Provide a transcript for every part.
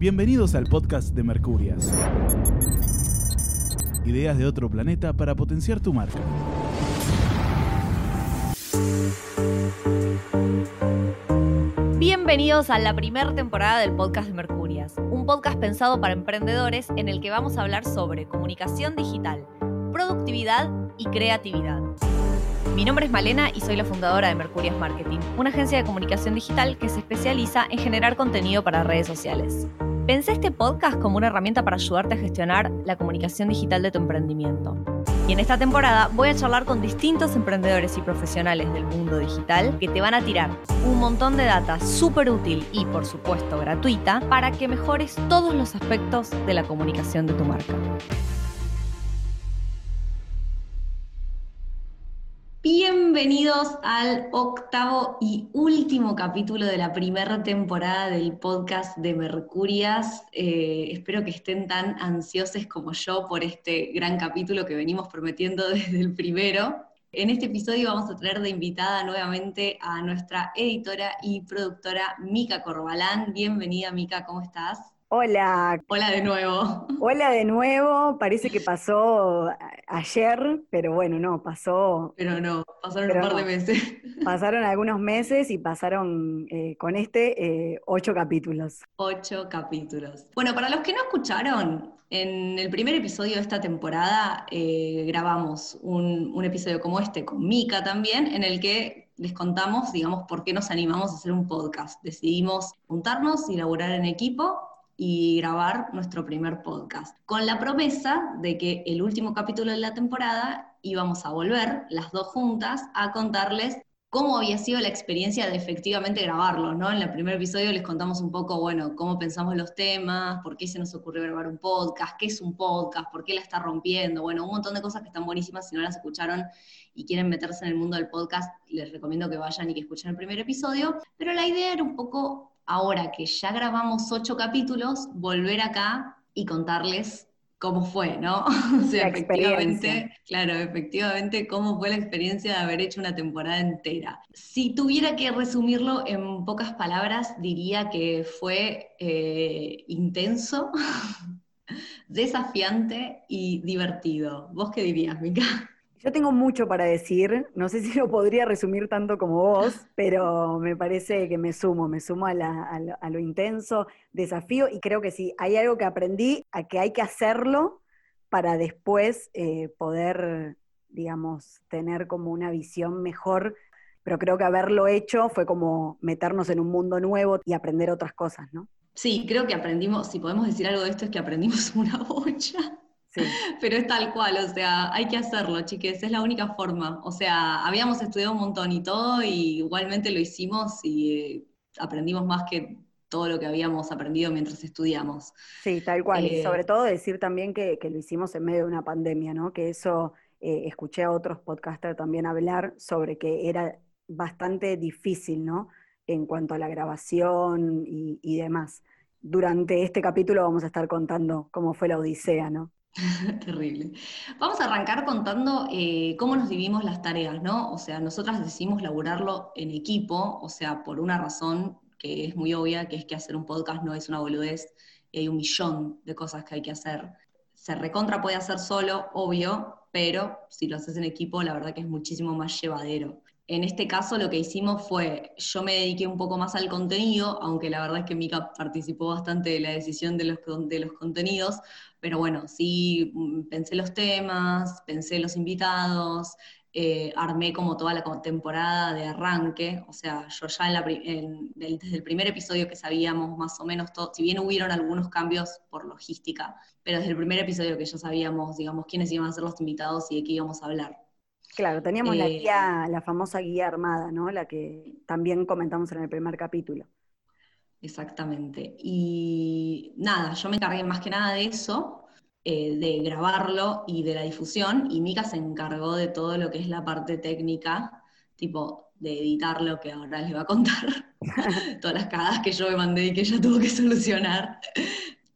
Bienvenidos al podcast de Mercurias. Ideas de otro planeta para potenciar tu marca. Bienvenidos a la primera temporada del podcast de Mercurias, un podcast pensado para emprendedores en el que vamos a hablar sobre comunicación digital, productividad y creatividad. Mi nombre es Malena y soy la fundadora de Mercurias Marketing, una agencia de comunicación digital que se especializa en generar contenido para redes sociales. Pensé este podcast como una herramienta para ayudarte a gestionar la comunicación digital de tu emprendimiento. Y en esta temporada voy a charlar con distintos emprendedores y profesionales del mundo digital que te van a tirar un montón de data súper útil y por supuesto gratuita para que mejores todos los aspectos de la comunicación de tu marca. Bienvenidos al octavo y último capítulo de la primera temporada del podcast de Mercurias. Eh, espero que estén tan ansiosos como yo por este gran capítulo que venimos prometiendo desde el primero. En este episodio vamos a traer de invitada nuevamente a nuestra editora y productora Mica Corbalán. Bienvenida Mica, ¿cómo estás? Hola. Hola de nuevo. Hola de nuevo. Parece que pasó ayer, pero bueno, no, pasó. Pero no, pasaron un par de meses. Pasaron algunos meses y pasaron eh, con este eh, ocho capítulos. Ocho capítulos. Bueno, para los que no escucharon, en el primer episodio de esta temporada eh, grabamos un, un episodio como este con Mika también, en el que les contamos, digamos, por qué nos animamos a hacer un podcast. Decidimos juntarnos y laburar en equipo y grabar nuestro primer podcast, con la promesa de que el último capítulo de la temporada íbamos a volver, las dos juntas, a contarles cómo había sido la experiencia de efectivamente grabarlo, ¿no? En el primer episodio les contamos un poco, bueno, cómo pensamos los temas, por qué se nos ocurrió grabar un podcast, qué es un podcast, por qué la está rompiendo, bueno, un montón de cosas que están buenísimas, si no las escucharon y quieren meterse en el mundo del podcast, les recomiendo que vayan y que escuchen el primer episodio, pero la idea era un poco ahora que ya grabamos ocho capítulos, volver acá y contarles cómo fue, ¿no? O sea, efectivamente, claro, efectivamente, cómo fue la experiencia de haber hecho una temporada entera. Si tuviera que resumirlo en pocas palabras, diría que fue eh, intenso, desafiante y divertido. ¿Vos qué dirías, Mica? Yo tengo mucho para decir, no sé si lo podría resumir tanto como vos, pero me parece que me sumo, me sumo a, lo, intenso, desafío, y creo que sí, hay algo que aprendí, a que hay que hacerlo para después eh, poder, digamos, tener como una visión mejor, pero creo que haberlo hecho fue como meternos en un mundo nuevo y aprender otras cosas, ¿no? Sí, creo que aprendimos, si podemos decir algo de esto, es que aprendimos una bocha. Pero es tal cual, o sea, hay que hacerlo, chiques, es la única forma. O sea, habíamos estudiado un montón y todo, y igualmente lo hicimos y eh, aprendimos más que todo lo que habíamos aprendido mientras estudiamos. Sí, tal cual. y eh, sobre todo decir también que, lo hicimos en medio de una pandemia, ¿no? Que eso eh, escuché a otros podcasters también hablar sobre que era bastante difícil, ¿no? En cuanto a la grabación y, y demás. Durante este capítulo vamos a estar contando cómo fue la odisea, ¿no? Terrible. Vamos a arrancar contando eh, cómo nos dividimos las tareas, ¿no? O sea, nosotras decidimos laburarlo en equipo, o sea, por una razón que es muy obvia, que es que hacer un podcast no es una boludez, hay un millón de cosas que hay que hacer. Se recontra puede hacer solo, obvio, pero si lo haces en equipo, la verdad que es muchísimo más llevadero. En este caso lo que hicimos fue, yo me dediqué un poco más al contenido, aunque la verdad es que Mika participó bastante de la decisión de los, de los contenidos, pero bueno, sí mm, pensé los temas, pensé los invitados, eh, armé como toda la temporada de arranque, o sea, yo ya desde el primer episodio que sabíamos más o menos todo, si bien hubieron algunos cambios por logística, pero desde el primer episodio que ya sabíamos, digamos, quiénes iban a ser los invitados y de qué íbamos a hablar. Claro, teníamos la eh, guía, la famosa guía armada, ¿no? La que también comentamos en el primer capítulo. Exactamente. Y nada, yo me encargué más que nada de eso, eh, de grabarlo y de la difusión, y Mika se encargó de todo lo que es la parte técnica, tipo de editar lo que ahora les va a contar, todas las cagadas que yo me mandé y que ella tuvo que solucionar.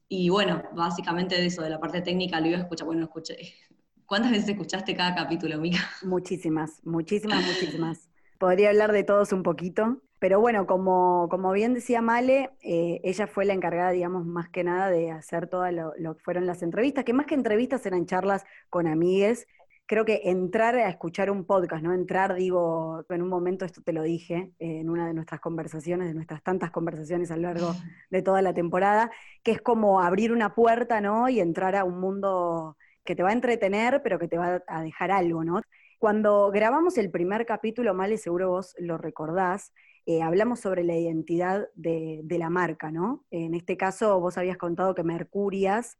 Y bueno, básicamente de eso, de la parte técnica, lo iba a escuchar, bueno, escuché, ¿Cuántas veces escuchaste cada capítulo, Mica? Muchísimas, muchísimas, muchísimas. Podría hablar de todos un poquito, pero bueno, como, como bien decía Male, eh, ella fue la encargada, digamos, más que nada de hacer todo lo, lo que fueron las entrevistas, que más que entrevistas eran charlas con amigues creo que entrar a escuchar un podcast, ¿no? Entrar, digo, en un momento esto te lo dije, eh, en una de nuestras conversaciones, de nuestras tantas conversaciones a lo largo de toda la temporada, que es como abrir una puerta, ¿no? Y entrar a un mundo que te va a entretener, pero que te va a dejar algo, ¿no? Cuando grabamos el primer capítulo, Male, seguro vos lo recordás, eh, hablamos sobre la identidad de, la marca, ¿no? En este caso, vos habías contado que Mercurias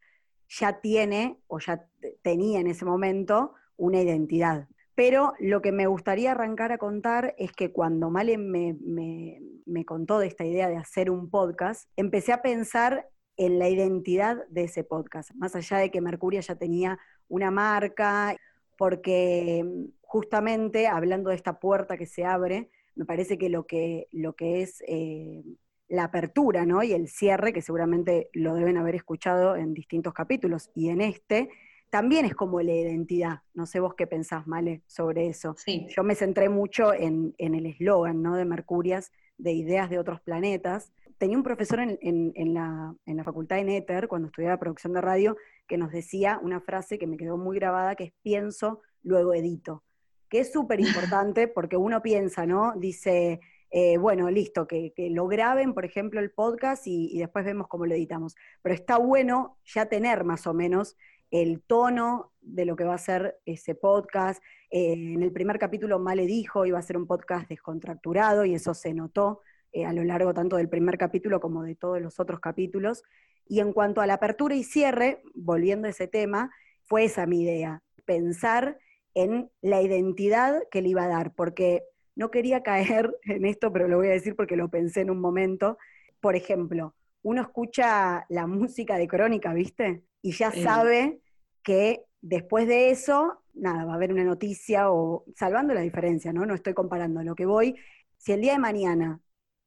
ya tiene, o ya tenía en ese momento, una identidad. Pero lo que me gustaría arrancar a contar es que cuando Male me, me, contó de esta idea de hacer un podcast, empecé a pensar en la identidad de ese podcast, más allá de que Mercuria ya tenía una marca, porque justamente hablando de esta puerta que se abre, me parece que lo que, lo que es eh, la apertura ¿no? y el cierre, que seguramente lo deben haber escuchado en distintos capítulos, y en este, también es como la identidad. No sé vos qué pensás, Male, sobre eso. Yo me centré mucho en, el eslogan ¿no? de Mercurias, de ideas de otros planetas. Tenía un profesor en, la, facultad de Néter, cuando estudiaba producción de radio, que nos decía una frase que me quedó muy grabada, que es pienso, luego edito. Que es súper importante porque uno piensa, ¿no? Dice, eh, bueno, listo, que, lo graben, por ejemplo, el podcast y, y, después vemos cómo lo editamos. Pero está bueno ya tener más o menos el tono de lo que va a ser ese podcast. Eh, en el primer capítulo Male dijo, iba a ser un podcast descontracturado y eso se notó eh, a lo largo tanto del primer capítulo como de todos los otros capítulos. Y en cuanto a la apertura y cierre, volviendo a ese tema, fue esa mi idea, pensar en la identidad que le iba a dar, porque no quería caer en esto, pero lo voy a decir porque lo pensé en un momento. Por ejemplo, uno escucha la música de Crónica, ¿viste? Y ya sabe que después de eso, nada, va a haber una noticia o salvando la diferencia, ¿no? No estoy comparando lo que voy. Si el día de mañana,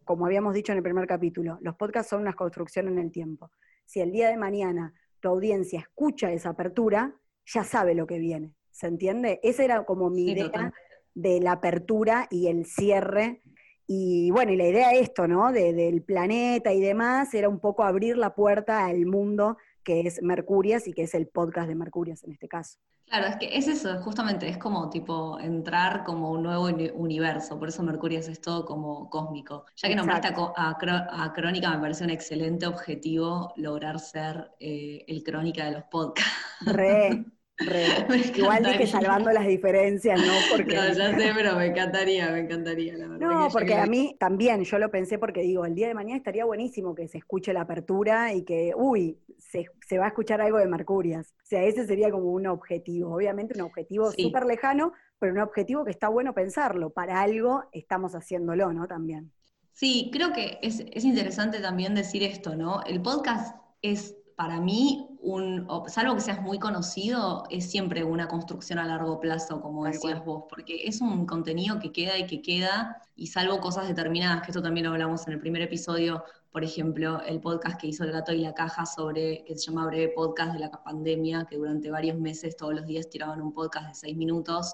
como habíamos dicho en el primer capítulo, los podcasts son una construcción en el tiempo. Si el día de mañana tu audiencia escucha esa apertura, ya sabe lo que viene. ¿Se entiende? Esa era como mi idea de la apertura y el cierre. Y bueno, y la idea de esto, ¿no? del planeta y demás, era un poco abrir la puerta al mundo que es Mercurias y que es el podcast de Mercurias en este caso. Claro, es que es eso, justamente, es como tipo entrar como un nuevo universo, por eso Mercurias es todo como cósmico. Ya que nombraste a, Crónica, me parece un excelente objetivo lograr ser eh, el Crónica de los podcasts. Re, Igual dije salvando las diferencias, ¿no? Porque... No, ya sé, pero me encantaría, me encantaría, la verdad. No, porque a mí también, yo lo pensé porque digo, el día de mañana estaría buenísimo que se escuche la apertura y que, uy, se, va a escuchar algo de Mercurias. O sea, ese sería como un objetivo. Obviamente un objetivo súper lejano, pero un objetivo que está bueno pensarlo. Para algo estamos haciéndolo, ¿no? También. Sí, creo que es, es interesante también decir esto, ¿no? El podcast es para mí, un, salvo que seas muy conocido, es siempre una construcción a largo plazo, como decías vos, porque es un contenido que queda y que queda, y salvo cosas determinadas, que esto también lo hablamos en el primer episodio, por ejemplo, el podcast que hizo El Gato y la Caja sobre, que se llama Breve Podcast de la pandemia, que durante varios meses todos los días tiraban un podcast de seis minutos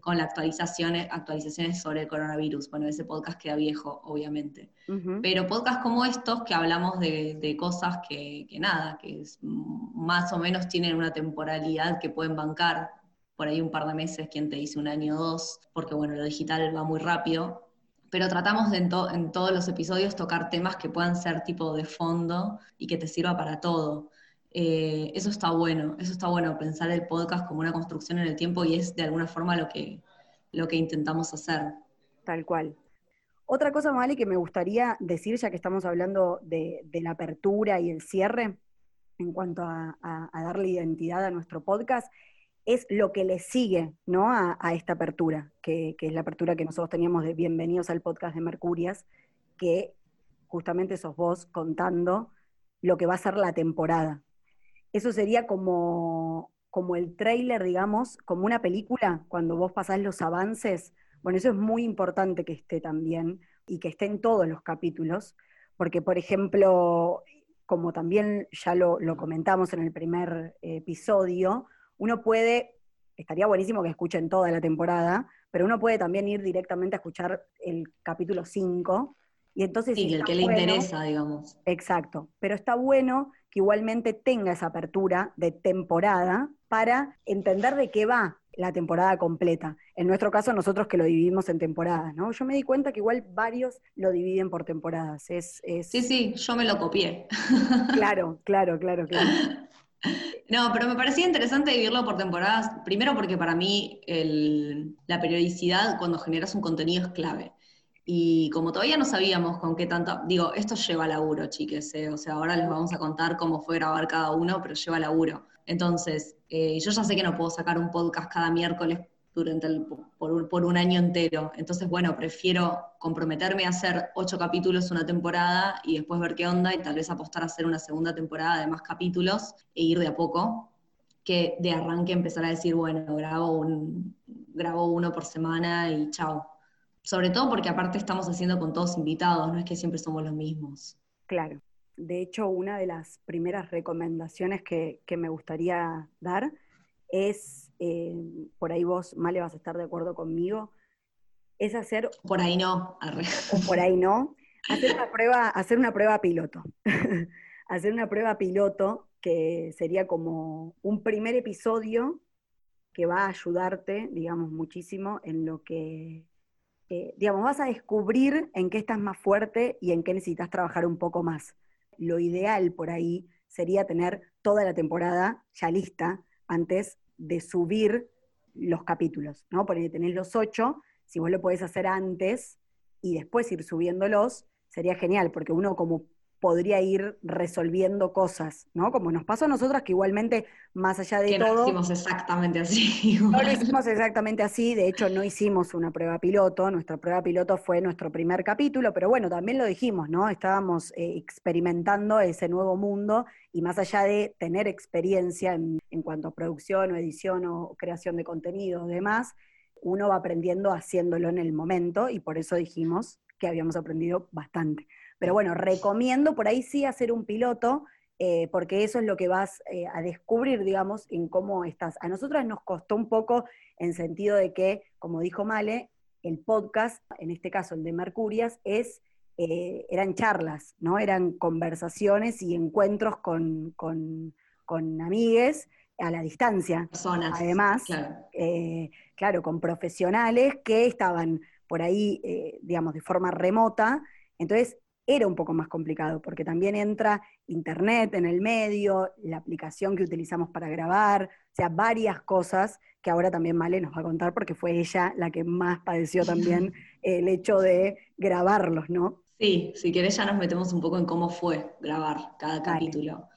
con las actualizaciones, actualizaciones sobre el coronavirus. Bueno, ese podcast queda viejo, obviamente. Pero podcasts como estos, que hablamos de, cosas que, que, nada, que es, más o menos tienen una temporalidad que pueden bancar por ahí un par de meses, quien te dice un año o dos, porque bueno, lo digital va muy rápido, pero tratamos de en, todos los episodios tocar temas que puedan ser tipo de fondo y que te sirva para todo. Eh, eso está bueno, eso está bueno, pensar el podcast como una construcción en el tiempo y es de alguna forma lo que, lo que intentamos hacer. Tal cual. Otra cosa, Mali, que me gustaría decir, ya que estamos hablando de, la apertura y el cierre, en cuanto a, a darle identidad a nuestro podcast, es lo que le sigue ¿no? a, esta apertura, que, es la apertura que nosotros teníamos de Bienvenidos al podcast de Mercurias, que justamente sos vos contando lo que va a ser la temporada. Eso sería como, como el trailer, digamos, como una película, cuando vos pasás los avances. Bueno, eso es muy importante que esté también y que esté en todos los capítulos, porque, por ejemplo, como también ya lo, lo comentamos en el primer episodio, uno puede, estaría buenísimo que escuchen toda la temporada, pero uno puede también ir directamente a escuchar el capítulo 5 Y entonces sí, el que le interesa, digamos. Exacto, pero está bueno que igualmente tenga esa apertura de temporada para entender de qué va la temporada completa. En nuestro caso, nosotros que lo dividimos en temporadas, ¿no? Yo me di cuenta que igual varios lo dividen por temporadas. Es, Sí, sí, yo me lo copié. Claro, claro, claro, claro. No, pero me parecía interesante dividirlo por temporadas, primero porque para mí la periodicidad cuando generas un contenido es clave. Y como todavía no sabíamos con qué tanto, digo, esto lleva laburo, chiques, ¿eh? o sea, ahora les vamos a contar cómo fue grabar cada uno, pero lleva laburo. Entonces, eh, yo ya sé que no puedo sacar un podcast cada miércoles durante el, por, por, un año entero. Entonces, bueno, prefiero comprometerme a hacer ocho capítulos una temporada y después ver qué onda y tal vez apostar a hacer una segunda temporada de más capítulos e ir de a poco, que de arranque empezar a decir, bueno, grabo, un, grabo uno por semana y chao sobre todo porque aparte estamos haciendo con todos invitados, no es que siempre somos los mismos. Claro. De hecho, una de las primeras recomendaciones que, me gustaría dar es, eh, por ahí vos, Male, vas a estar de acuerdo conmigo, es hacer... Por ahí no. por ahí no. Hacer una prueba, hacer una prueba piloto. hacer una prueba piloto que sería como un primer episodio que va a ayudarte, digamos, muchísimo en lo que eh, digamos, vas a descubrir en qué estás más fuerte y en qué necesitas trabajar un poco más. Lo ideal por ahí sería tener toda la temporada ya lista antes de subir los capítulos, ¿no? Porque tenés los ocho, si vos lo podés hacer antes y después ir subiéndolos, sería genial, porque uno como podría ir resolviendo cosas, ¿no? Como nos pasó a nosotras, que igualmente, más allá de todo... No lo hicimos exactamente así. No lo hicimos exactamente así, de hecho no hicimos una prueba piloto, nuestra prueba piloto fue nuestro primer capítulo, pero bueno, también lo dijimos, ¿no? Estábamos eh, experimentando ese nuevo mundo y más allá de tener experiencia en, en cuanto a producción o edición o creación de contenido y demás, uno va aprendiendo haciéndolo en el momento y por eso dijimos que habíamos aprendido bastante. Pero bueno, recomiendo por ahí sí hacer un piloto, eh, porque eso es lo que vas eh, a descubrir, digamos, en cómo estás. A nosotras nos costó un poco en sentido de que, como dijo Male, el podcast, en este caso el de Mercurias, es, eh, eran charlas, ¿no? Eran conversaciones y encuentros con, con, con amigues a la distancia. Personas. Además, claro. con profesionales que estaban por ahí, digamos, de forma remota. Entonces, era un poco más complicado, porque también entra internet en el medio, la aplicación que utilizamos para grabar, o sea, varias cosas que ahora también Male nos va a contar, porque fue ella la que más padeció también el hecho de grabarlos, ¿no? Sí, si querés ya nos metemos un poco en cómo fue grabar cada capítulo.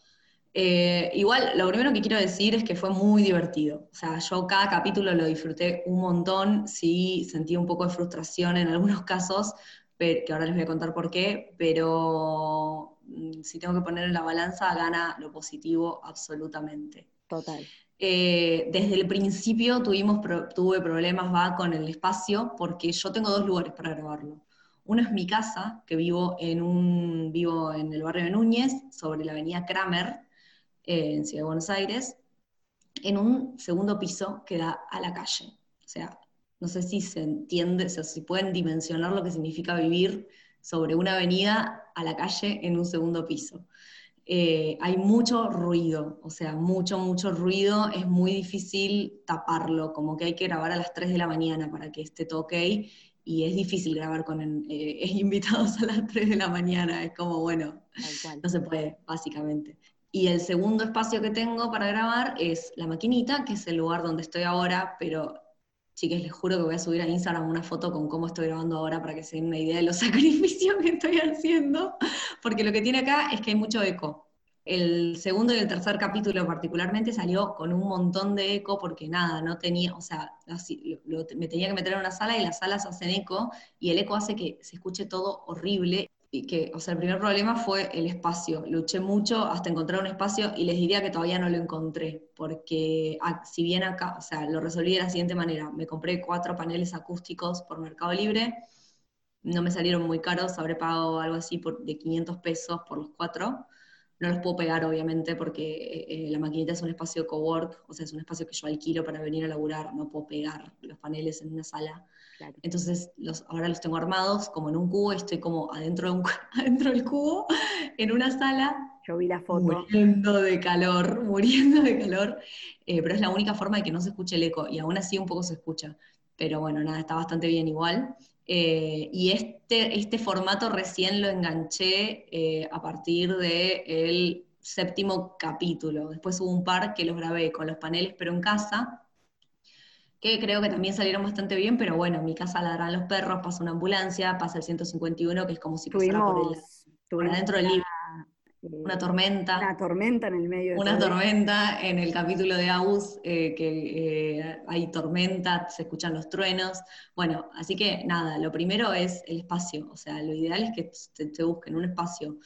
Eh, igual, lo primero que quiero decir es que fue muy divertido. O sea, yo cada capítulo lo disfruté un montón, sí sentí un poco de frustración en algunos casos, que ahora les voy a contar por qué, pero mm, si tengo que poner en la balanza, gana lo positivo absolutamente. Total. Eh, desde el principio tuvimos, tuve problemas va, con el espacio porque yo tengo dos lugares para grabarlo. Uno es mi casa, que vivo en, un, vivo en el barrio de Núñez, sobre la avenida Kramer, eh, en Ciudad de Buenos Aires, en un segundo piso que da a la calle. O sea, no sé si se entiende, o sea, si pueden dimensionar lo que significa vivir sobre una avenida a la calle en un segundo piso. Eh, hay mucho ruido, o sea, mucho, mucho ruido, es muy difícil taparlo, como que hay que grabar a las 3 de la mañana para que esté todo ok, y es difícil grabar con eh, invitados a las 3 de la mañana, es como, bueno, no se puede, básicamente. Y el segundo espacio que tengo para grabar es la maquinita, que es el lugar donde estoy ahora, pero Chicas, les juro que voy a subir a Instagram una foto con cómo estoy grabando ahora para que se den una idea de los sacrificios que estoy haciendo, porque lo que tiene acá es que hay mucho eco. El segundo y el tercer capítulo particularmente salió con un montón de eco porque nada, no tenía, o sea, me tenía que meter en una sala y las salas hacen eco y el eco hace que se escuche todo horrible que, o sea, el primer problema fue el espacio. Luché mucho hasta encontrar un espacio y les diría que todavía no lo encontré, porque si bien acá, o sea, lo resolví de la siguiente manera. Me compré cuatro paneles acústicos por Mercado Libre, no me salieron muy caros, habré pagado algo así por, de 500 pesos por los cuatro, No los puedo pegar, obviamente, porque eh, eh, la maquinita es un espacio cowork, o sea, es un espacio que yo alquilo para venir a laburar, no puedo pegar los paneles en una sala. Entonces, los, ahora los tengo armados como en un cubo, estoy como adentro, de un, adentro del cubo, en una sala. Yo vi la foto. Muriendo de calor, muriendo de calor, eh, pero es la única forma de que no se escuche el eco, y aún así un poco se escucha. Pero bueno, nada, está bastante bien igual. Eh, y este, este formato recién lo enganché eh, a partir del séptimo capítulo. Después hubo un par que los grabé con los paneles, pero en casa, que creo que también salieron bastante bien, pero bueno, en mi casa ladran los perros, pasa una ambulancia, pasa el 151, que es como si pasara por, el, por adentro del libro. Eh, una tormenta. Una tormenta en el medio. De una tormenta en el capítulo de Agus, eh, que eh, hay tormenta, se escuchan los truenos. Bueno, así que nada, lo primero es el espacio. O sea, lo ideal es que te, busquen un espacio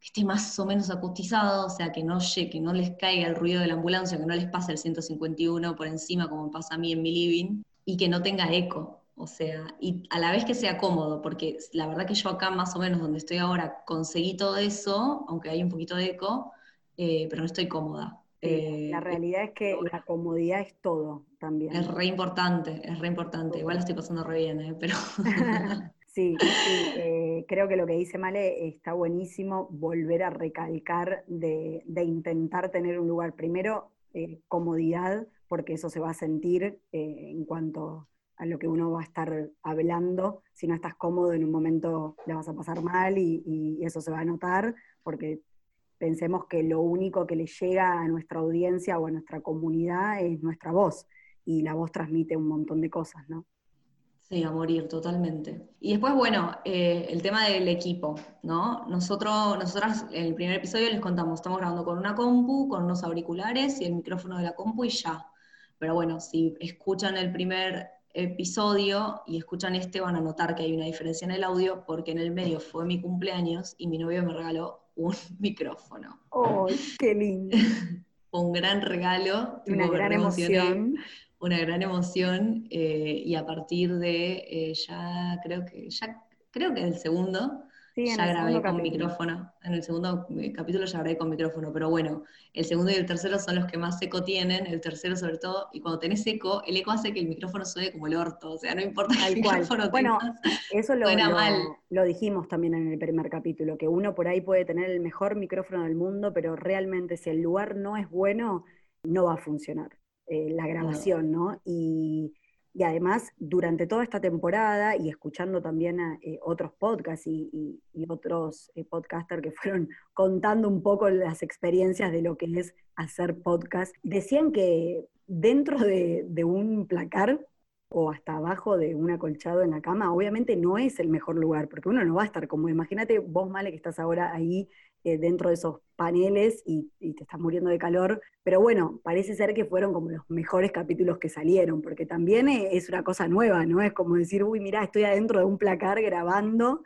que esté más o menos acustizado, o sea, que no, que no les caiga el ruido de la ambulancia, que no les pase el 151 por encima, como pasa a mí en mi living, y que no tenga eco. O sea, y a la vez que sea cómodo, porque la verdad que yo acá más o menos donde estoy ahora conseguí todo eso, aunque hay un poquito de eco, eh, pero no estoy cómoda. la eh, realidad es que la comodidad es todo también. Es re importante, es re importante. Igual la estoy pasando re bien, ¿eh? pero... sí, sí creo que lo que dice Male está buenísimo volver a recalcar de, intentar tener un lugar, primero, comodidad, porque eso se va a sentir en cuanto a lo que uno va a estar hablando. Si no estás cómodo, en un momento la vas a pasar mal y, eso se va a notar, porque pensemos que lo único que le llega a nuestra audiencia o a nuestra comunidad es nuestra voz, y la voz transmite un montón de cosas, ¿no? Sí, a morir, totalmente. Y después, bueno, eh, el tema del equipo, ¿no? Nosotros, nosotras en el primer episodio les contamos, estamos grabando con una compu, con unos auriculares y el micrófono de la compu y ya. Pero bueno, si escuchan el primer episodio y escuchan este van a notar que hay una diferencia en el audio porque en el medio fue mi cumpleaños y mi novio me regaló un micrófono. ¡Oh, qué lindo! un gran regalo. Una gran emoción. Una gran emoción eh, y a partir de eh, ya creo que ya creo que el segundo ya grabé con micrófono. En el segundo eh, capítulo ya grabé con micrófono, pero bueno, el segundo y el tercero son los que más eco tienen, el tercero sobre todo, y cuando tenés eco, el eco hace que el micrófono suene como el orto, o sea, no importa el micrófono Bueno, eso lo, lo, dijimos también en el primer capítulo, que uno por ahí puede tener el mejor micrófono del mundo, pero realmente si el lugar no es bueno, no va a funcionar eh, la grabación, ¿no? Y y además, durante toda esta temporada y escuchando también a eh, otros podcasts y, otros eh, podcasters que fueron contando un poco las experiencias de lo que es hacer podcast, decían que dentro de, de un placar o hasta abajo de un acolchado en la cama, obviamente no es el mejor lugar, porque uno no va a estar como, imagínate vos, Male, que estás ahora ahí eh, dentro de esos paneles y, te estás muriendo de calor. Pero bueno, parece ser que fueron como los mejores capítulos que salieron, porque también e, es una cosa nueva, ¿no? Es como decir, uy, mira, estoy adentro de un placar grabando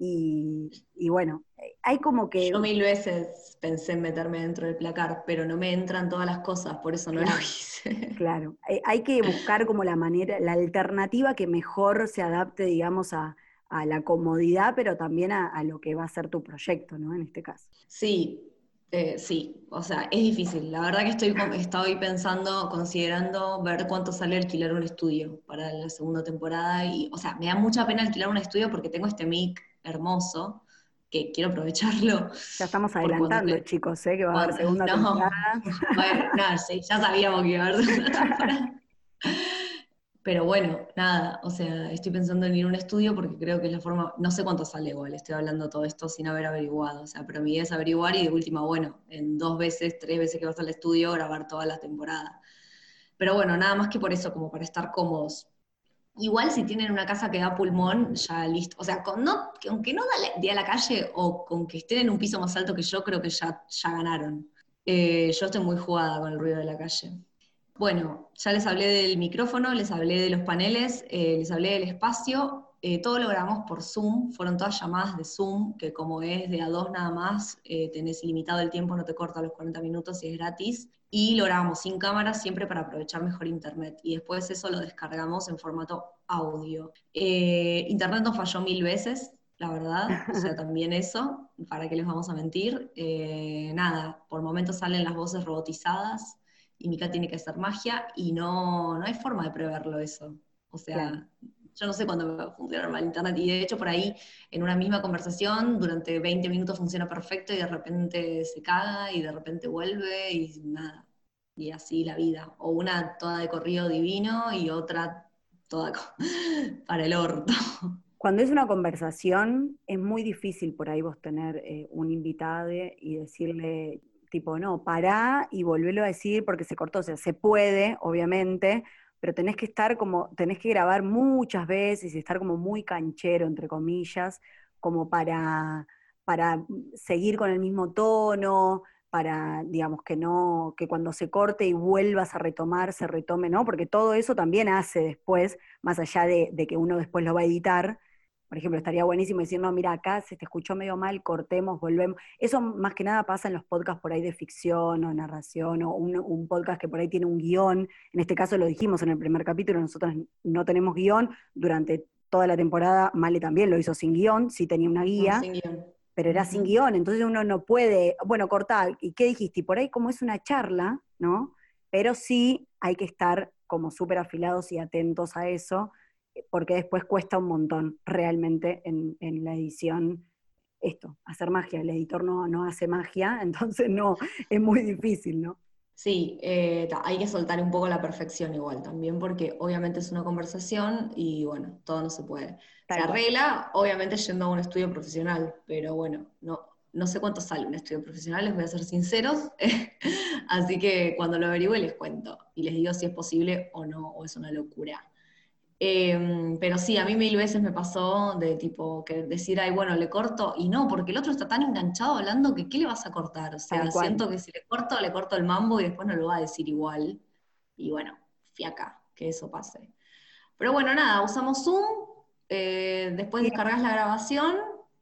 y, bueno, hay como que... Yo mil veces pensé en meterme dentro del placar, pero no me entran todas las cosas, por eso no lo hice. Claro, hay que buscar como la manera, la alternativa que mejor se adapte, digamos, a, a la comodidad, pero también a, lo que va a ser tu proyecto, ¿no? En este caso. Sí, eh, sí, o sea, es difícil. La verdad que estoy, estoy pensando, considerando ver cuánto sale alquilar un estudio para la segunda temporada. Y, o sea, me da mucha pena alquilar un estudio porque tengo este mic hermoso que quiero aprovecharlo. Ya estamos adelantando, chicos, ¿eh? que va a haber segunda temporada. Bueno, no, sí, ya sabíamos que iba a haber segunda temporada. Pero bueno, nada, o sea, estoy pensando en ir a un estudio porque creo que es la forma, no sé cuánto sale igual, estoy hablando todo esto sin haber averiguado, o sea, pero mi idea es averiguar y de última, bueno, en dos veces, tres veces que vas al estudio, grabar toda la temporada. Pero bueno, nada más que por eso, como para estar cómodos. Igual si tienen una casa que da pulmón, ya listo. O sea, con no, aunque no dé a la calle o con que estén en un piso más alto que yo, creo que ya, ya ganaron. Eh, yo estoy muy jugada con el ruido de la calle. Bueno, ya les hablé del micrófono, les hablé de los paneles, eh, les hablé del espacio. Eh, todo lo grabamos por Zoom, fueron todas llamadas de Zoom, que como es de a dos nada más, eh, tenés ilimitado el tiempo, no te corta los 40 minutos y es gratis. Y lo grabamos sin cámara siempre para aprovechar mejor internet. Y después eso lo descargamos en formato audio. internet nos falló mil veces, la verdad, o sea, también eso, para qué les vamos a mentir. Eh, nada, por momentos salen las voces robotizadas y Mika tiene que hacer magia y no, no hay forma de preverlo eso. O sea, yo no sé cuándo va a funcionar mal internet y de hecho por ahí en una misma conversación durante 20 minutos funciona perfecto y de repente se caga y de repente vuelve y nada. Y así la vida. O una toda de corrido divino y otra toda para el orto. Cuando es una conversación, es muy difícil por ahí vos tener eh, un invitado y decirle, tipo, no, pará y volverlo a decir porque se cortó. O sea, se puede, obviamente, pero tenés que estar como, tenés que grabar muchas veces y estar como muy canchero, entre comillas, como para, para seguir con el mismo tono, para, digamos, que no, que cuando se corte y vuelvas a retomar, se retome, ¿no? Porque todo eso también hace después, más allá de, de que uno después lo va a editar, por ejemplo, estaría buenísimo decir, no, mira, acá se te escuchó medio mal, cortemos, volvemos. Eso más que nada pasa en los podcasts por ahí de ficción o narración, o un, podcast que por ahí tiene un guion. En este caso lo dijimos en el primer capítulo, nosotros no tenemos guion. Durante toda la temporada, Male también lo hizo sin guion, sí tenía una guía. Pero era sin guion, entonces uno no puede, bueno, cortar, ¿y qué dijiste? Y por ahí como es una charla, ¿no? Pero sí hay que estar como súper afilados y atentos a eso, porque después cuesta un montón realmente en, la edición esto, hacer magia. El editor no, no hace magia, entonces no, es muy difícil, ¿no? Sí, eh, hay que soltar un poco la perfección igual también, porque obviamente es una conversación y bueno, todo no se puede. se arregla, obviamente yendo a un estudio profesional, pero bueno, no, no sé cuánto sale un estudio profesional, les voy a ser sinceros, así que cuando lo averigüe les cuento y les digo si es posible o no, o es una locura. Em, pero sí, a mí mil veces me pasó de tipo que decir, ay, bueno, le corto, y no, porque el otro está tan enganchado hablando que ¿qué le vas a cortar? O sea, siento que si le corto, le corto el mambo y después no lo va a decir igual. Y bueno, fiaca, que eso pase. Pero bueno, nada, usamos Zoom, eh, después descargas la grabación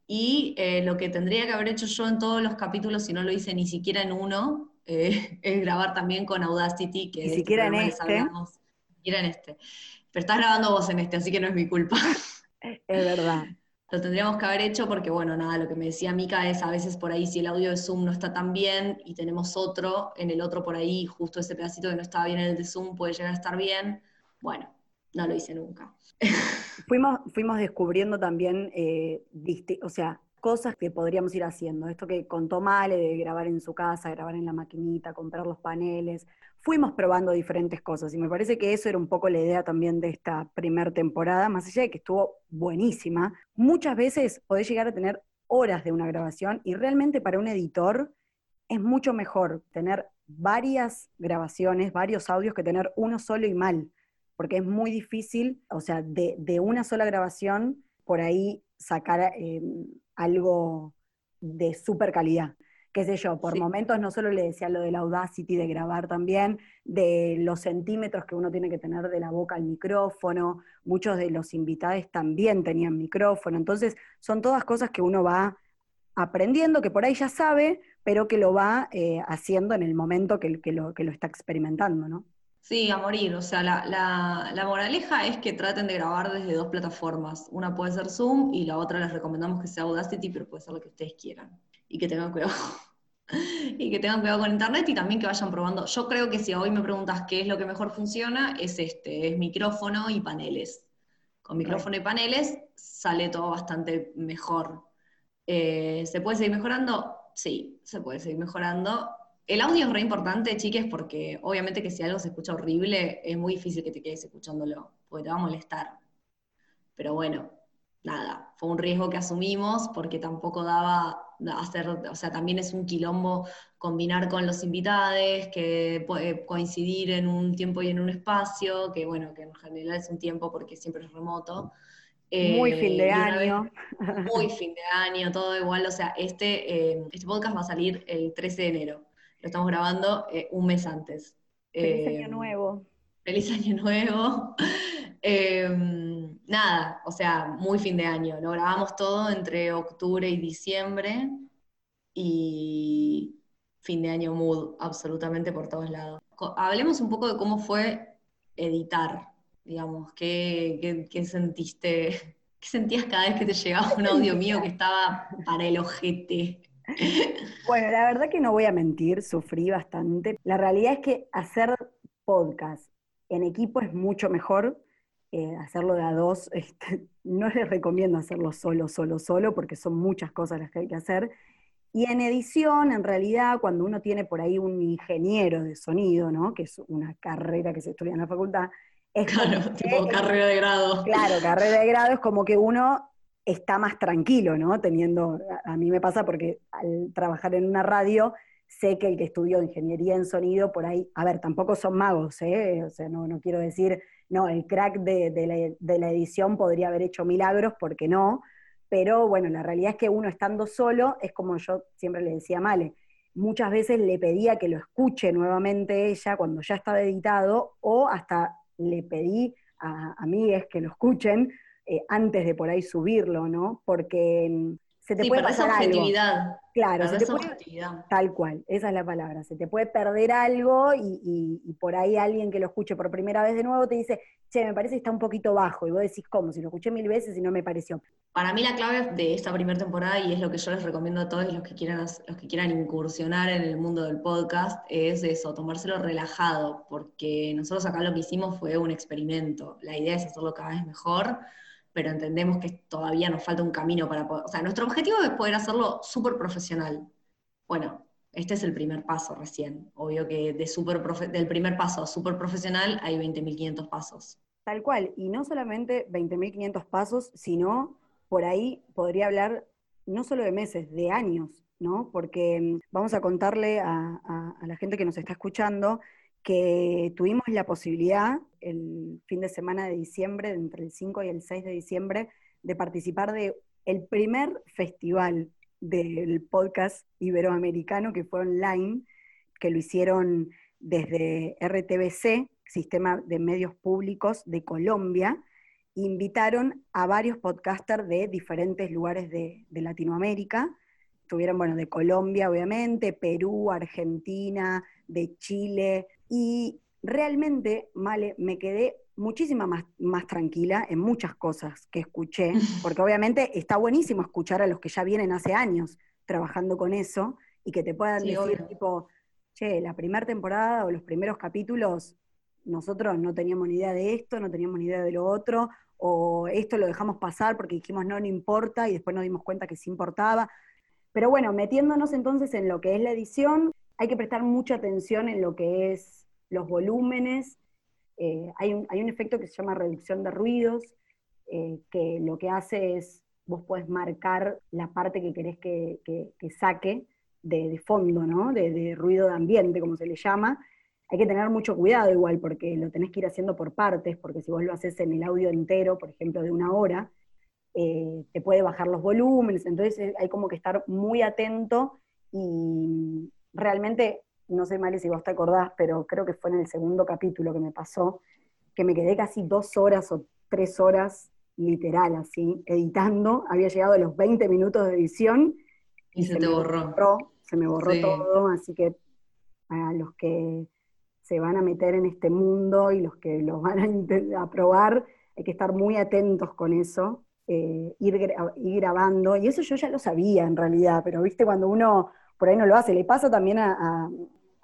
y eh, lo que tendría que haber hecho yo en todos los capítulos, si no lo hice ni siquiera en uno, eh, es grabar también con Audacity, que ni siquiera en este. Ni siquiera en este. Pero estás grabando vos en este, así que no es mi culpa. Es verdad. Lo tendríamos que haber hecho porque, bueno, nada, lo que me decía Mica es a veces por ahí si el audio de Zoom no está tan bien y tenemos otro, en el otro por ahí, justo ese pedacito que no estaba bien en el de Zoom puede llegar a estar bien. Bueno, no lo hice nunca. Fuimos, fuimos descubriendo también, eh, o sea, cosas que podríamos ir haciendo. Esto que contó Male de grabar en su casa, grabar en la maquinita, comprar los paneles fuimos probando diferentes cosas y me parece que eso era un poco la idea también de esta primera temporada, más allá de que estuvo buenísima. Muchas veces podés llegar a tener horas de una grabación y realmente para un editor es mucho mejor tener varias grabaciones, varios audios que tener uno solo y mal, porque es muy difícil, o sea, de, una sola grabación por ahí sacar eh, algo de super calidad. Qué sé yo, por momentos no solo le decía lo de la Audacity de grabar también, de los centímetros que uno tiene que tener de la boca al micrófono, muchos de los invitados también tenían micrófono, entonces son todas cosas que uno va aprendiendo, que por ahí ya sabe, pero que lo va eh, haciendo en el momento que, lo, que lo está experimentando, ¿no? Sí, a morir. O sea, la, la, moraleja es que traten de grabar desde dos plataformas. Una puede ser Zoom y la otra les recomendamos que sea Audacity, pero puede ser lo que ustedes quieran. Y que tengan cuidado y que tengan cuidado con internet y también que vayan probando. Yo creo que si hoy me preguntas qué es lo que mejor funciona, es este, es micrófono y paneles. Con micrófono y paneles sale todo bastante mejor. Eh, ¿Se puede seguir mejorando? Sí, se puede seguir mejorando. El audio es re importante, chiques, porque obviamente que si algo se escucha horrible, es muy difícil que te quedes escuchándolo, porque te va a molestar. Pero bueno, nada, fue un riesgo que asumimos porque tampoco daba hacer, o sea, también es un quilombo combinar con los invitados, que puede coincidir en un tiempo y en un espacio, que bueno, que en general es un tiempo porque siempre es remoto. Muy fin de eh, año. muy fin de año, todo igual. O sea, este, eh, este podcast va a salir el 13 de enero. Lo estamos grabando eh, un mes antes. Feliz año nuevo. Feliz año nuevo. Em, nada, o sea, muy fin de año. Lo grabamos todo entre octubre y diciembre y fin de año mood absolutamente por todos lados. Hablemos un poco de cómo fue editar, digamos, qué, qué, sentiste, ¿Qué sentías cada vez que te llegaba un audio mío que estaba para el ojete? Bueno, la verdad que no voy a mentir, sufrí bastante. La realidad es que hacer podcast en equipo es mucho mejor. Eh, hacerlo de a dos, este, no les recomiendo hacerlo solo, solo, solo, porque son muchas cosas las que hay que hacer. Y en edición, en realidad, cuando uno tiene por ahí un ingeniero de sonido, ¿no? que es una carrera que se estudia en la facultad, es claro, tipo carrera de grado. Claro, carrera de grado es como que uno está más tranquilo, ¿no? Teniendo, a mí me pasa porque al trabajar en una radio, sé que el que estudió ingeniería en sonido, por ahí, a ver, tampoco son magos, ¿eh? O sea, no, no quiero decir, no, el crack de, la, edición podría haber hecho milagros, porque no, pero bueno, la realidad es que uno estando solo, es como yo siempre le decía a Male, muchas veces le pedía que lo escuche nuevamente ella cuando ya estaba editado, o hasta le pedí a amigues que lo escuchen, eh, antes de por ahí subirlo, ¿no? Porque mm, se te puede pasar objetividad. Claro, se te puede, tal cual, esa es la palabra. Se te puede perder algo y, por ahí alguien que lo escuche por primera vez de nuevo te dice, che, me parece que está un poquito bajo. Y vos decís, ¿cómo? Si lo escuché mil veces y no me pareció. Para mí la clave de esta primera temporada, y es lo que yo les recomiendo a todos los que quieran, los que quieran incursionar en el mundo del podcast, es eso, tomárselo relajado, porque nosotros acá lo que hicimos fue un experimento. La idea es hacerlo cada vez mejor pero entendemos que todavía nos falta un camino para poder, o sea, nuestro objetivo es poder hacerlo súper profesional. Bueno, este es el primer paso recién. Obvio que de super del primer paso a súper profesional hay 20.500 pasos. Tal cual, y no solamente 20.500 pasos, sino por ahí podría hablar no solo de meses, de años, ¿no? Porque mm, vamos a contarle a, a la gente que nos está escuchando que tuvimos la posibilidad el fin de semana de diciembre, entre el 5 y el 6 de diciembre, de participar de el primer festival del podcast iberoamericano que fue online, que lo hicieron desde RTBC, Sistema de Medios Públicos de Colombia, invitaron a varios podcasters de diferentes lugares de, de Latinoamérica, estuvieron, bueno, de Colombia, obviamente, Perú, Argentina, de Chile, y realmente, Male, me quedé muchísima más, más tranquila en muchas cosas que escuché, porque obviamente está buenísimo escuchar a los que ya vienen hace años trabajando con eso y que te puedan decir, tipo, che, la primera temporada o los primeros capítulos, nosotros no teníamos ni idea de esto, no teníamos ni idea de lo otro, o esto lo dejamos pasar porque dijimos no, no importa, y después nos dimos cuenta que sí importaba. Pero bueno, metiéndonos entonces en lo que es la edición, hay que prestar mucha atención en lo que es los volúmenes. Eh, hay, un, hay, un, efecto que se llama reducción de ruidos, eh, que lo que hace es, vos podés marcar la parte que querés que, saque de, fondo, ¿no? De, ruido de ambiente, como se le llama. Hay que tener mucho cuidado igual, porque lo tenés que ir haciendo por partes, porque si vos lo haces en el audio entero, por ejemplo, de una hora, eh, te puede bajar los volúmenes, entonces hay como que estar muy atento y, realmente, no sé, Mari, si vos te acordás, pero creo que fue en el segundo capítulo que me pasó, que me quedé casi dos horas o tres horas, literal, así, editando. Había llegado a los 20 minutos de edición. Y, se, te borró. Se me borró todo, así que a los que se van a meter en este mundo y los que los van a, probar, hay que estar muy atentos con eso, eh, ir, ir, grabando, y eso yo ya lo sabía en realidad, pero viste cuando uno por ahí no lo hace. Le pasa también a,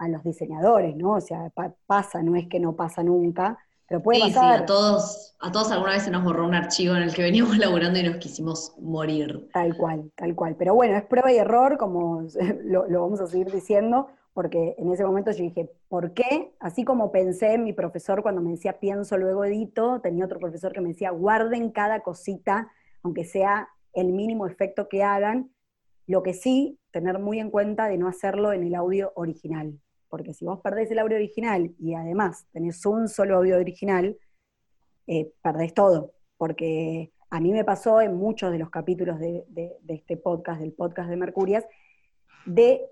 los diseñadores, ¿no? O sea, pasa, no es que no pasa nunca, pero puede pasar. Sí, a todos, a todos alguna vez se nos borró un archivo en el que veníamos laburando y nos quisimos morir. Tal cual, tal cual. Pero bueno, es prueba y error, como lo, lo vamos a seguir diciendo, porque en ese momento yo dije, ¿por qué? Así como pensé en mi profesor cuando me decía pienso, luego edito, tenía otro profesor que me decía, guarden cada cosita, aunque sea el mínimo efecto que hagan, lo que sí, tener muy en cuenta de no hacerlo en el audio original, porque si vos perdés el audio original y además tenés un solo audio original, eh, perdés todo, porque a mí me pasó en muchos de los capítulos de, este podcast, del podcast de Mercurias, de